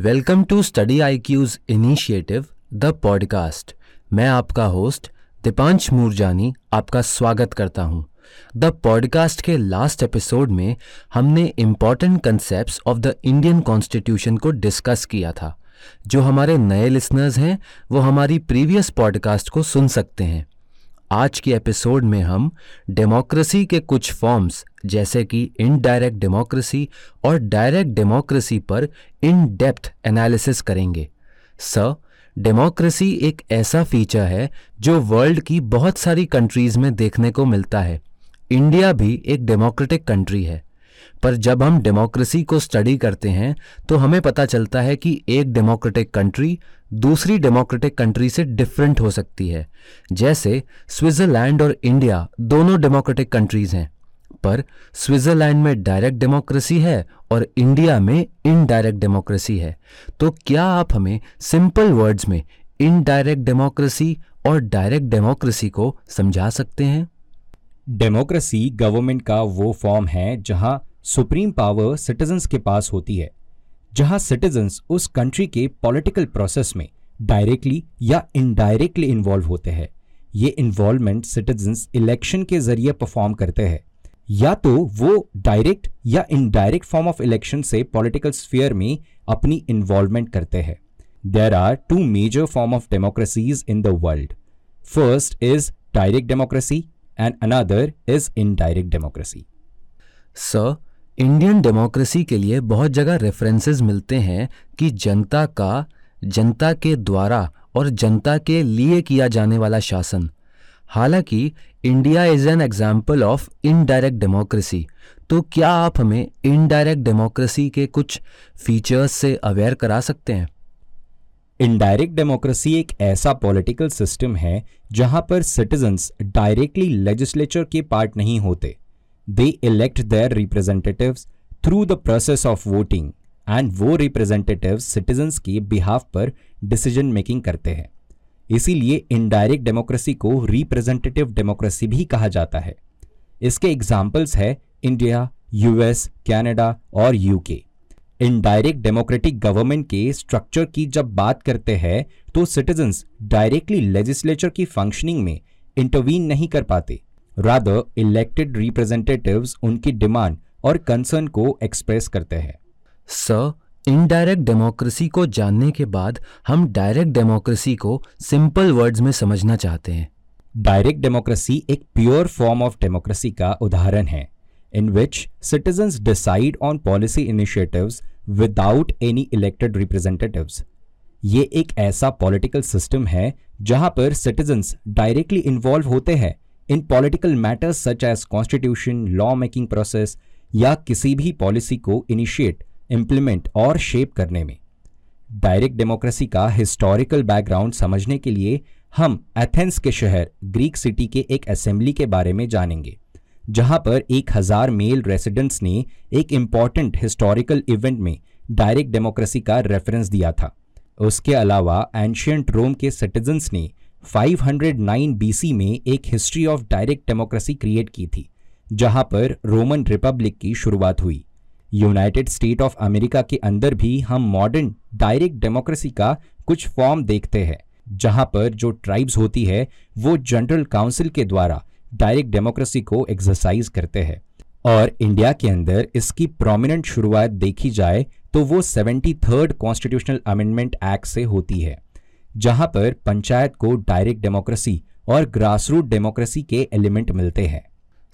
Welcome to Study I Q's initiative, the podcast. मैं आपका host, Deepansh Moorjani, आपका स्वागत करता हूँ। द पॉडकास्ट के लास्ट एपिसोड में हमने important concept of the Indian constitution को डिस्कस किया था। जो हमारे नए लिसनर्स हैं, वो हमारी प्रीवियस पॉडकास्ट को सुन सकते हैं। आज के एपिसोड में हम डेमोक्रेसी के कुछ फॉर्म्स, जैसे कि इनडायरेक्ट डेमोक्रेसी और डायरेक्ट डेमोक्रेसी पर इन डेप्थ एनालिसिस करेंगे। स डेमोक्रेसी एक ऐसा फीचर है जो वर्ल्ड की बहुत सारी कंट्रीज़ में देखने को मिलता है। इंडिया भी एक डेमोक्रेटिक कंट्री है। पर जब हम डेमोक्रेसी को स्टडी करते हैं तो हमें पता चलता है कि एक डेमोक्रेटिक कंट्री दूसरी डेमोक्रेटिक कंट्री से डिफरेंट हो सकती है। जैसे स्विट्ज़रलैंड और इंडिया दोनों डेमोक्रेटिक कंट्रीज़ हैं, पर स्विट्ज़रलैंड में डायरेक्ट डेमोक्रेसी है और इंडिया में इनडायरेक्ट डेमोक्रेसी है। तो क्या आप हमें सिंपल वर्ड्स में इनडायरेक्ट डेमोक्रेसी और डायरेक्ट डेमोक्रेसी को समझा सकते हैं? डेमोक्रेसी गवर्नमेंट का वो फॉर्म है जहाँ सुप्रीम पावर सिटीजन्स के पास होती है, जहाँ सिटीजन्स उस कंट्री के पॉलिटिकल प्रोसेस में डायरेक्टली या इनडायरेक्टली इन्वॉल्व होते हैं। ये इन्वॉल्वमेंट सिटीजन्स इलेक्शन के ज़रिए परफॉर्म करते हैं। या तो वो डायरेक्ट या इनडायरेक्ट फॉर्म ऑफ़ इलेक्शन से पॉलिटिकल स्फीयर में अपनी इन्वॉल्वमेंट करते हैं। There are two major form of democracies in the world first is direct democracy and another is indirect democracy sir Indian democracy के लिए बहुत जगह रेफरेंसेस मिलते हैं कि जनता का, जनता के द्वारा और जनता के लिए किया जाने वाला शासन। हालाँकि India is an example of indirect democracy तो क्या आप हमें इनडायरेक्ट डेमोक्रेसी के कुछ फीचर्स से अवेयर करा सकते हैं? इनडायरेक्ट डेमोक्रेसी एक ऐसा पॉलिटिकल सिस्टम है जहाँ पर सिटीजन्स डायरेक्टली लेजिस्लेचर के पार्ट नहीं होते। They elect their representatives through the process of voting and वो रिप्रेजेंटेटिव्स सिटीजन्स के बिहाफ पर डिसीज़न मेकिंग करते हैं। इसीलिए इनडायरेक्ट डेमोक्रेसी को रिप्रेजेंटेटिव डेमोक्रेसी भी कहा जाता है। इसके एग्जाम्पल्स है इंडिया यूएस कनाडा और यूके इनडायरेक्ट डेमोक्रेटिक गवर्नमेंट के स्ट्रक्चर की जब बात करते हैं तो सिटीजन्स डायरेक्टली लेजिस्लेचर की फंक्शनिंग में इंटरवीन नहीं कर पाते। रादर इलेक्टेड रिप्रेजेंटेटिव्स उनकी डिमांड और कंसर्न को एक्सप्रेस करते हैं। सर इनडायरेक्ट डेमोक्रेसी को जानने के बाद हम डायरेक्ट डेमोक्रेसी को सिंपल वर्ड्स में समझना चाहते हैं। डायरेक्ट डेमोक्रेसी एक प्योर फॉर्म ऑफ़ डेमोक्रेसी का उदाहरण है in which citizens decide on policy initiatives without any elected representatives ये एक ऐसा पॉलिटिकल सिस्टम है जहाँ पर सिटीजन्स डायरेक्टली इन्वॉल्व होते हैं in political matters such as constitution law making process या किसी भी पॉलिसी को इनिशिएट इम्प्लीमेंट और शेप करने में। डायरेक्ट डेमोक्रेसी का हिस्टोरिकल बैकग्राउंड समझने के लिए हम एथेंस के शहर ग्रीक सिटी के एक असेंबली के बारे में जानेंगे, जहाँ पर एक हज़ार मेल रेसिडेंट्स ने एक इंपॉर्टेंट हिस्टोरिकल इवेंट में डायरेक्ट डेमोक्रेसी का रेफरेंस दिया था। उसके अलावा एंशियंट रोम के सिटीजन्स ने 509 बीसी में एक history of direct democracy create की थी, जहाँ पर रोमन रिपब्लिक की शुरुआत हुई। यूनाइटेड स्टेट ऑफ़ अमेरिका के अंदर भी हम मॉडर्न डायरेक्ट डेमोक्रेसी का कुछ फॉर्म देखते हैं, जहाँ पर जो ट्राइब्स होती है, वो जनरल काउंसिल के द्वारा डायरेक्ट डेमोक्रेसी को एक्सरसाइज करते हैं। और इंडिया के अंदर इसकी प्रोमिनेंट शुरुआत देखी जाए तो वो seventy third constitutional amendment act से होती है। जहाँ पर पंचायत को डायरेक्ट डेमोक्रेसी और ग्रासरूट डेमोक्रेसी के एलिमेंट मिलते हैं।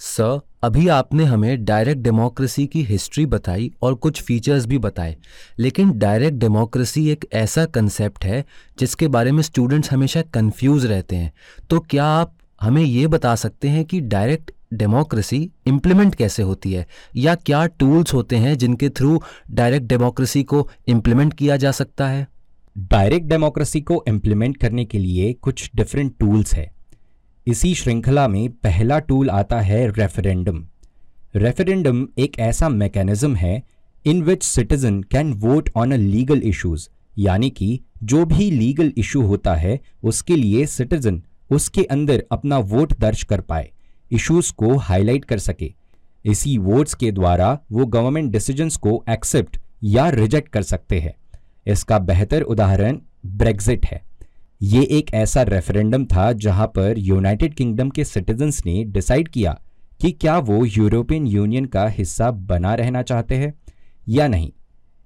सर, अभी आपने हमें डायरेक्ट डेमोक्रेसी की हिस्ट्री बताई और कुछ फीचर्स भी बताए, लेकिन डायरेक्ट डेमोक्रेसी एक ऐसा कंसेप्ट है जिसके बारे में स्टूडेंट्स हमेशा कंफ्यूज रहते हैं। तो क्या आप हमें ये बता सकते हैं कि डायरेक्ट डेमोक्रेसी इम्प्लीमेंट कैसे होती है, या क्या टूल्स होते हैं जिनके थ्रू डायरेक्ट डेमोक्रेसी को इम्प्लीमेंट किया जा सकता है? डायरेक्ट डेमोक्रेसी को इम्प्लीमेंट करने के लिए कुछ डिफरेंट टूल्स है। इसी श्रृंखला में पहला टूल आता है रेफरेंडम रेफरेंडम एक ऐसा मैकेनिज्म है in which citizen can vote on a legal issues यानी कि जो भी लीगल इशू होता है, उसके लिए सिटीजन उसके अंदर अपना वोट दर्ज कर पाए इश्यूज़ को हाईलाइट कर सके। इसी वोट्स के द्वारा वो गवर्नमेंट डिसीजंस को एक्सेप्ट या रिजेक्ट कर सकते हैं। इसका बेहतर उदाहरण ब्रेग्जिट है। ये एक ऐसा रेफरेंडम था जहाँ पर यूनाइटेड किंगडम के सिटीजन्स ने डिसाइड किया कि क्या वो यूरोपियन यूनियन का हिस्सा बना रहना चाहते हैं या नहीं।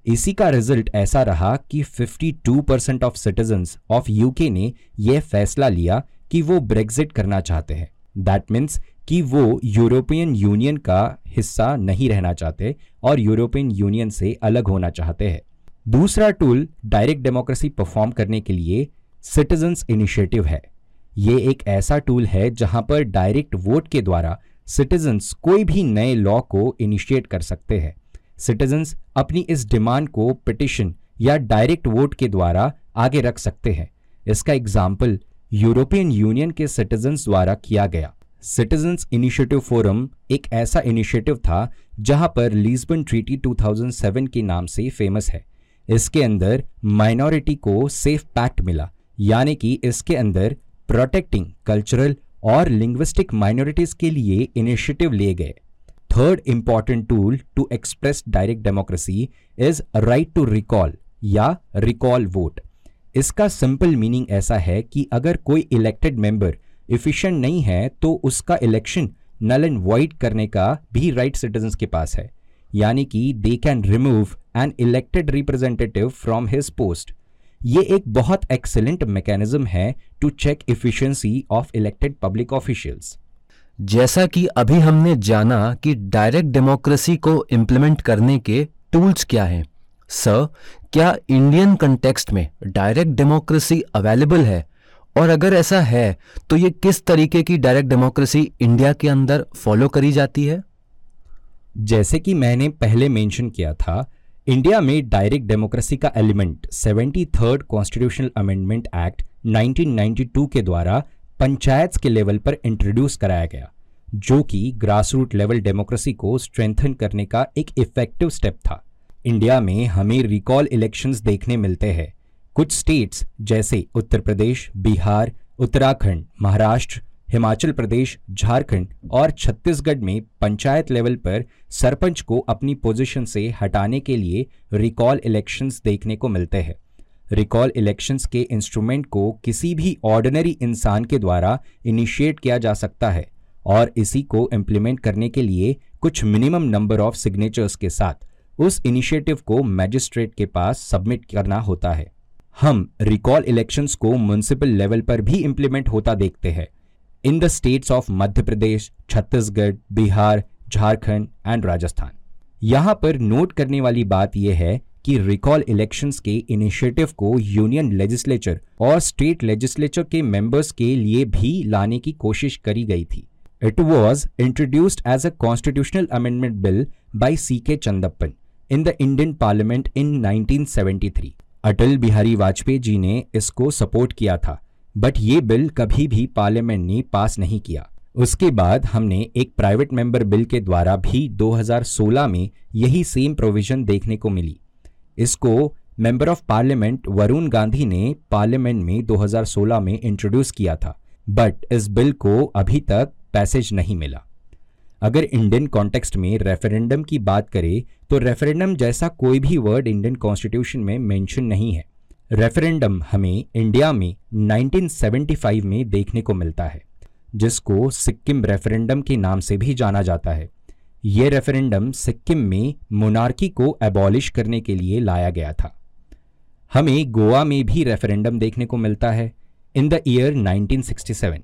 इसी का रिज़ल्ट ऐसा रहा कि 52 percent of citizens of UK ने यह फैसला लिया कि वो ब्रेग्जिट करना चाहते हैं। दैट मीन्स कि वो यूरोपियन यूनियन का हिस्सा नहीं रहना चाहते और यूरोपियन यूनियन से अलग होना चाहते हैं। दूसरा टूल डायरेक्ट डेमोक्रेसी परफॉर्म करने के लिए सिटीजन्स इनिशिएटिव है। ये एक ऐसा टूल है जहाँ पर डायरेक्ट वोट के द्वारा सिटीजन्स कोई भी नए लॉ को इनिशिएट कर सकते हैं। सिटीजन्स अपनी इस डिमांड को पिटिशन या डायरेक्ट वोट के द्वारा आगे रख सकते हैं। इसका एग्ज़ाम्पल यूरोपियन यूनियन के सिटीजन्स द्वारा किया गया। सिटीजन्स इनिशिएटिव फोरम एक ऐसा इनिशिएटिव था जहाँ पर लिस्बन ट्रीटी 2007 के नाम से फ़ेमस है। इसके अंदर माइनॉरिटी को सेफ़ पैक्ट मिला। यानी कि इसके अंदर प्रोटेक्टिंग कल्चरल और लिंग्विस्टिक माइनॉरिटीज के लिए इनिशिएटिव लिए गए। Third important tool to express direct democracy is right to recall या रिकॉल वोट इसका सिंपल मीनिंग ऐसा है कि अगर कोई इलेक्टेड मेंबर इफिशिएंट नहीं है तो उसका इलेक्शन नल एंड वाइड करने का भी राइट right सिटीजन के पास है। यानी कि they can remove an elected representative from his post ये एक बहुत एक्सेलेंट मैकेनिज्म है to check efficiency of elected public officials जैसा कि अभी हमने जाना कि डायरेक्ट डेमोक्रेसी को इम्प्लीमेंट करने के टूल्स क्या हैं। सर क्या इंडियन कंटेक्स्ट में डायरेक्ट डेमोक्रेसी अवेलेबल है? और अगर ऐसा है तो ये किस तरीके की डायरेक्ट डेमोक्रेसी इंडिया के अंदर फॉलो करी जाती है? जैसे कि मैंने पहले मेंशन किया था इंडिया में डायरेक्ट डेमोक्रेसी का element, seventy third constitutional amendment act 1992 के द्वारा पंचायत के लेवल पर इंट्रोड्यूस कराया गया, जो कि ग्रास रूट लेवल डेमोक्रेसी को स्ट्रेंथन करने का एक इफ़ेक्टिव स्टेप था। इंडिया में हमें रिकॉल इलेक्शंस देखने मिलते हैं। कुछ स्टेट्स जैसे उत्तर प्रदेश, बिहार, उत्तराखंड, महाराष्ट्र हिमाचल प्रदेश, झारखंड और छत्तीसगढ़ में पंचायत लेवल पर सरपंच को अपनी पोजीशन से हटाने के लिए रिकॉल इलेक्शंस देखने को मिलते हैं। रिकॉल इलेक्शंस के इंस्ट्रूमेंट को किसी भी ऑर्डिनरी इंसान के द्वारा इनिशिएट किया जा सकता है और इसी को इम्प्लीमेंट करने के लिए कुछ मिनिमम नंबर ऑफ़ सिग्नेचर्स के साथ उस इनिशिएटिव को मैजिस्ट्रेट के पास सबमिट करना होता है। हम रिकॉल इलेक्शंस को म्यूनसिपल लेवल पर भी इम्प्लीमेंट होता देखते हैं। In the states of Madhya Pradesh Chhattisgarh Bihar Jharkhand and Rajasthan यहाँ पर नोट करने वाली बात यह है कि रिकॉल इलेक्शंस के इनिशिएटिव को यूनियन लेजिस्लेचर और स्टेट लेजिस्लेचर के मेंबर्स के लिए भी लाने की कोशिश करी गई थी। It was introduced as a constitutional amendment bill by C K Chandappan in the Indian parliament in 1973 Atal Bihari Vajpayee ji ने इसको सपोर्ट किया था। बट ये बिल कभी भी पार्लियामेंट ने पास नहीं किया। उसके बाद हमने एक प्राइवेट मेंबर बिल के द्वारा भी 2016 में यही सेम प्रोविज़न देखने को मिली। इसको member of parliament Varun Gandhi ने पार्लियामेंट में 2016 में इंट्रोड्यूस किया था। बट इस बिल को अभी तक पैसेज नहीं मिला। अगर इंडियन कॉन्टेक्स्ट में रेफरेंडम की बात करें तो रेफरेंडम जैसा कोई भी वर्ड इंडियन कॉन्स्टिट्यूशन में मेंशन नहीं है। रेफरेंडम हमें इंडिया में 1975 में देखने को मिलता है, जिसको सिक्किम रेफरेंडम के नाम से भी जाना जाता है। ये रेफरेंडम सिक्किम में मोनार्की को एबॉलिश करने के लिए लाया गया था। हमें गोवा में भी रेफरेंडम देखने को मिलता है, इन द ईयर 1967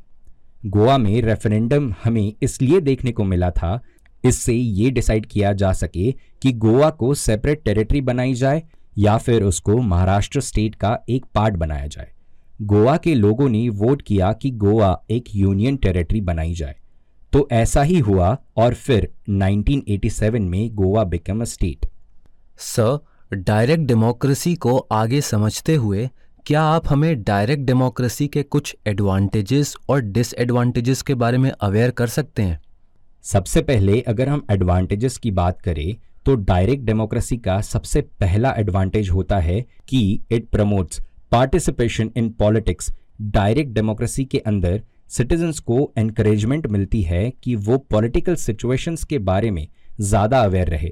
गोवा में रेफरेंडम हमें इसलिए देखने को मिला था, इससे ये डिसाइड किया जा सके कि गोवा को सेपरेट टेरिटरी बनाई जाए या फिर उसको महाराष्ट्र स्टेट का एक पार्ट बनाया जाए। गोवा के लोगों ने वोट किया कि गोवा एक यूनियन टेरिटरी बनाई जाए। तो ऐसा ही हुआ और फिर 1987 में Goa become a state. Sir direct democracy को आगे समझते हुए क्या आप हमें डायरेक्ट डेमोक्रेसी के कुछ एडवांटेजेस और डिसएडवांटेजेस के बारे में अवेयर कर सकते हैं? सबसे पहले अगर हम एडवांटेजेस की बात करें तो डायरेक्ट डेमोक्रेसी का सबसे पहला एडवांटेज होता है कि it promotes participation in politics direct democracy के अंदर सिटीजन्स को एनकरेजमेंट मिलती है कि वो पॉलिटिकल सिचुएशंस के बारे में ज़्यादा अवेयर रहे.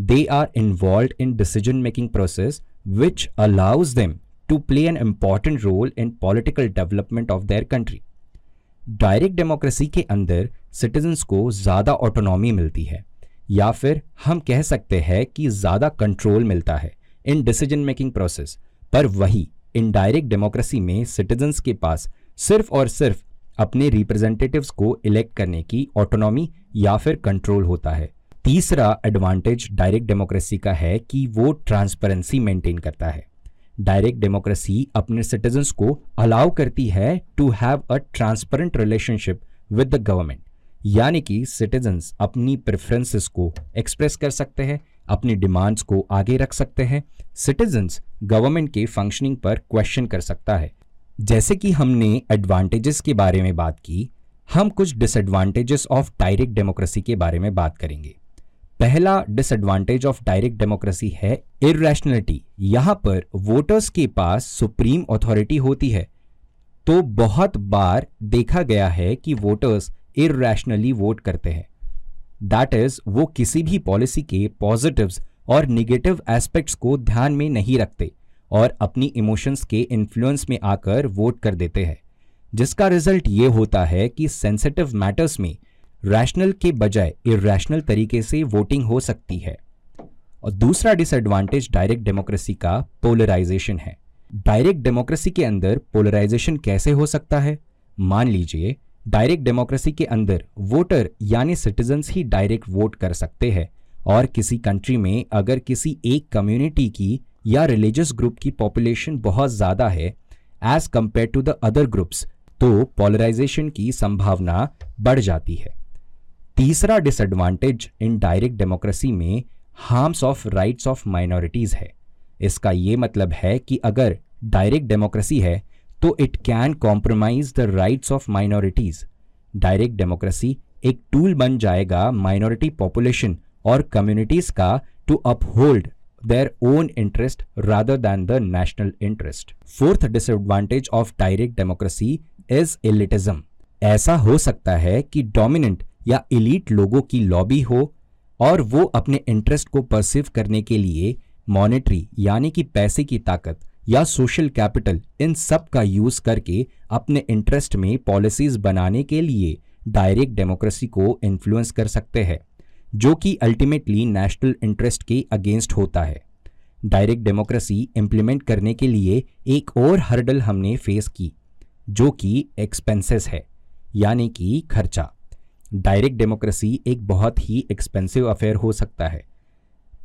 They are involve in decision making process which allows them to play an important role in political development of their country direct democracy के अंदर सिटीजन्स को ज़्यादा ऑटोनॉमी मिलती है. या फिर हम कह सकते हैं कि ज़्यादा कंट्रोल मिलता है इन डिसीज़न मेकिंग प्रोसेस पर वही इनडायरेक्ट डेमोक्रेसी में सिटीजन्स के पास सिर्फ़ और सिर्फ़ अपने रिप्रेजेंटेटिव्स को इलेक्ट करने की ऑटोनॉमी या फिर कंट्रोल होता है। तीसरा एडवांटेज डायरेक्ट डेमोक्रेसी का है कि वो ट्रांसपेरेंसी मेंटेन करता है। डायरेक्ट डेमोक्रेसी अपने सिटीजन्स को अलाउ करती है to have a transparent relationship with the government यानी कि सिटीजन्स अपनी प्रेफरेंसेस को एक्सप्रेस कर सकते हैं, अपनी डिमांड्स को आगे रख सकते हैं। सिटीजन्स गवर्नमेंट के फंक्शनिंग पर क्वेश्चन कर सकता है। जैसे कि हमने एडवांटेजेस के बारे में बात की, हम कुछ डिसएडवांटेजेस ऑफ़ डायरेक्ट डेमोक्रेसी के बारे में बात करेंगे। पहला डिसएडवांटेज ऑफ़ डायरेक्ट डेमोक्रेसी है इरेशनलिटी यहाँ पर वोटर्स के पास सुप्रीम अथॉरिटी होती है। तो बहुत बार देखा गया है कि वोटर्स इरेशनली वोट करते हैं। दैट इज़ वो किसी भी पॉलिसी के पॉजिटिव्स और निगेटिव एस्पेक्ट्स को ध्यान में नहीं रखते और अपनी इमोशंस के इन्फ्लुएंस में आकर वोट कर देते हैं। जिसका रिज़ल्ट ये होता है कि सेंसिटिव मैटर्स में रैशनल के बजाय इरेशनल तरीके से वोटिंग हो सकती है। और दूसरा डिसएडवांटेज डायरेक्ट डेमोक्रेसी का पोलराइजेशन है। डायरेक्ट डेमोक्रेसी के अंदर पोलराइजेशन कैसे हो सकता है? मान लीजिए डायरेक्ट डेमोक्रेसी के अंदर वोटर यानी सिटीजन्स ही डायरेक्ट वोट कर सकते हैं। और किसी कंट्री में अगर किसी एक कम्युनिटी की या रिलीजियस ग्रुप की पॉपुलेशन बहुत ज़्यादा है as compare to the other groups तो पॉलराइजेशन की संभावना बढ़ जाती है। तीसरा डिसएडवांटेज इन डायरेक्ट डेमोक्रेसी में harms of rights of minorities है। इसका ये मतलब है कि अगर डायरेक्ट डेमोक्रेसी है तो it can compromise the rights of minorities direct democracy एक टूल बन जाएगा माइनॉरिटी पॉपुलेशन और कम्युनिटीज का to uphold their own interest rather than the national interest. Fourth disadvantage of direct democracy is elitism. ऐसा हो सकता है कि डोमिनेंट या इलीट लोगों की लॉबी हो और वो अपने इंटरेस्ट को परसिव करने के लिए मॉनेटरी यानी कि पैसे की ताकत या सोशल कैपिटल इन सब का यूज़ करके अपने इंटरेस्ट में पॉलिसीज़ बनाने के लिए डायरेक्ट डेमोक्रेसी को इन्फ्लुएंस कर सकते हैं, जो कि अल्टीमेटली नेशनल इंटरेस्ट के अगेंस्ट होता है। डायरेक्ट डेमोक्रेसी इंप्लीमेंट करने के लिए एक और हर्डल हमने फेस की, जो कि एक्सपेंसेस है, यानी कि खर्चा। डायरेक्ट डेमोक्रेसी एक बहुत ही एक्सपेंसिव अफेयर हो सकता है।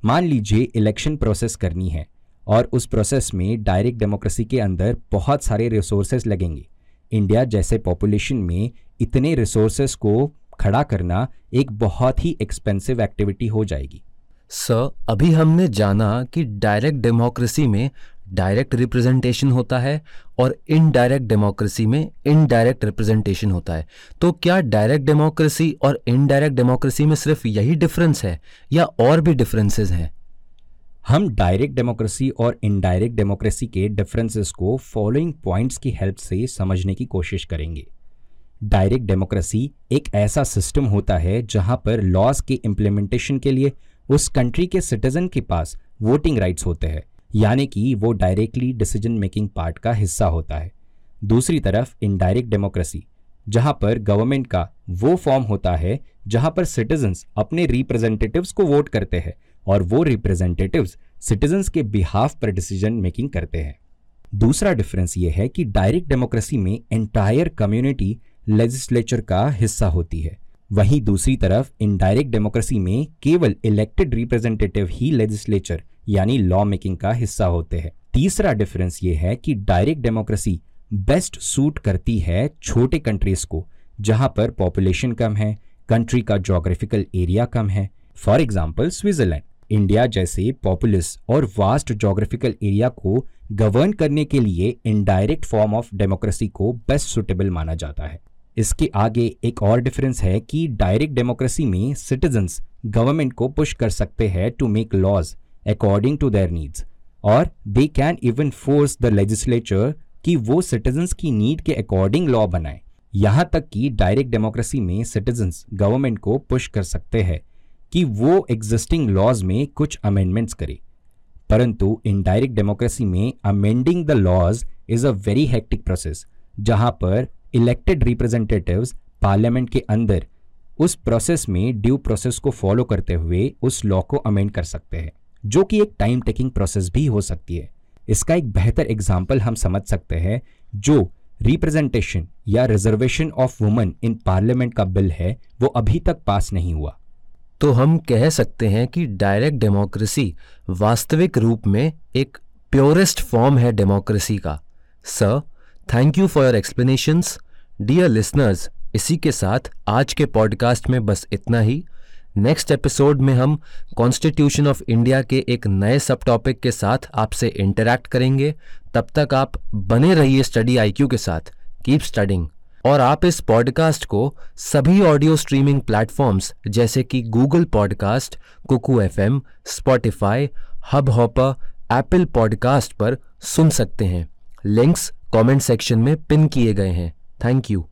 मान लीजिए इलेक्शन प्रोसेस करनी है। और उस प्रोसेस में डायरेक्ट डेमोक्रेसी के अंदर बहुत सारे रिसोर्सेज लगेंगे। इंडिया जैसे पॉपुलेशन में इतने रिसोर्सेज को खड़ा करना एक बहुत ही एक्सपेंसिव एक्टिविटी हो जाएगी। सर अभी हमने जाना कि डायरेक्ट डेमोक्रेसी में डायरेक्ट रिप्रेजेंटेशन होता है और इनडायरेक्ट डेमोक्रेसी में इनडायरेक्ट रिप्रेजेंटेशन होता है। तो क्या डायरेक्ट डेमोक्रेसी और इनडायरेक्ट डेमोक्रेसी में सिर्फ़ यही डिफरेंस है या और भी डिफरेंसेस हैं? हम डायरेक्ट डेमोक्रेसी और इनडायरेक्ट डेमोक्रेसी के डिफरेंसेस को फॉलोइंग पॉइंट्स की हेल्प से समझने की कोशिश करेंगे। डायरेक्ट डेमोक्रेसी एक ऐसा सिस्टम होता है जहाँ पर लॉज के इम्प्लीमेंटेशन के लिए उस कंट्री के सिटीजन के पास वोटिंग राइट्स होते हैं, यानी कि वो डायरेक्टली डिसीज़न मेकिंग पार्ट का हिस्सा होता है। दूसरी तरफ़ इनडायरेक्ट डेमोक्रेसी जहाँ पर गवर्नमेंट का वो फॉर्म होता है जहाँ पर सिटीजन्स अपने रिप्रेजेंटेटिव्स को वोट करते हैं और वो रिप्रेजेंटेटिव्स सिटीजन्स के बिहाफ पर डिसीज़न मेकिंग करते हैं। दूसरा डिफरेंस ये है कि डायरेक्ट डेमोक्रेसी में एंटायर कम्युनिटी लेजिस्लेचर का हिस्सा होती है। वहीं दूसरी तरफ़ इनडायरेक्ट डेमोक्रेसी में केवल इलेक्टेड रिप्रेजेंटेटिव ही लेजिस्लेचर यानी लॉ मेकिंग का हिस्सा होते हैं। तीसरा डिफरेंस ये है कि डायरेक्ट डेमोक्रेसी बेस्ट सूट करती है छोटे कंट्रीज़ को, जहाँ पर पॉपुलेशन कम है कंट्री का जोग्राफिकल एरिया कम है। फॉर एग्ज़ाम्पल स्विट्जरलैंड इंडिया जैसे पॉपुलस और वास्ट जोग्राफिकल एरिया को गवर्न करने के लिए इनडायरेक्ट फॉर्म ऑफ़ डेमोक्रेसी को बेस्ट सुटेबल माना जाता है। इसके आगे एक और डिफरेंस है कि डायरेक्ट डेमोक्रेसी में सिटीजन्स गवर्नमेंट को पुश कर सकते हैं to make laws according to their needs और they can even force the legislature कि वो सिटीजन्स की नीड के अकॉर्डिंग लॉ बनाए। यहाँ तक कि डायरेक्ट डेमोक्रेसी में सिटीजन्स गवर्नमेंट को पुश कर सकते हैं। कि वो एग्जिस्टिंग लॉज में कुछ अमेंडमेंट्स करे। परंतु इनडायरेक्ट डेमोक्रेसी में amending the laws is a very hectic process जहाँ पर इलेक्टेड रिप्रेजेंटेटिव्स पार्लियामेंट के अंदर उस प्रोसेस में ड्यू प्रोसेस को फॉलो करते हुए उस लॉ को अमेंड कर सकते हैं, जो कि एक टाइम टेकिंग प्रोसेस भी हो सकती है। इसका एक बेहतर एग्ज़ाम्पल हम समझ सकते हैं, जो रिप्रेजेंटेशन या reservation of woman in parliament का बिल है, वो अभी तक पास नहीं हुआ। तो हम कह सकते हैं कि डायरेक्ट डेमोक्रेसी वास्तविक रूप में एक प्योरेस्ट फॉर्म है डेमोक्रेसी का। Sir thank you for your explanations dear listeners इसी के साथ आज के पॉडकास्ट में बस इतना ही। नेक्स्ट एपिसोड में हम कॉन्स्टिट्यूशन ऑफ़ इंडिया के एक नए सब टॉपिक के साथ आपसे इंटरैक्ट करेंगे। तब तक आप बने रहिए स्टडी आईक्यू के साथ। कीप स्टडिंग और आप इस पॉडकास्ट को सभी ऑडियो स्ट्रीमिंग प्लेटफॉर्म्स जैसे कि Google podcast, Kuku F M Spotify Hubhopper Apple podcast पर सुन सकते हैं। लिंक्स कमेंट सेक्शन में पिन किए गए हैं। Thank you.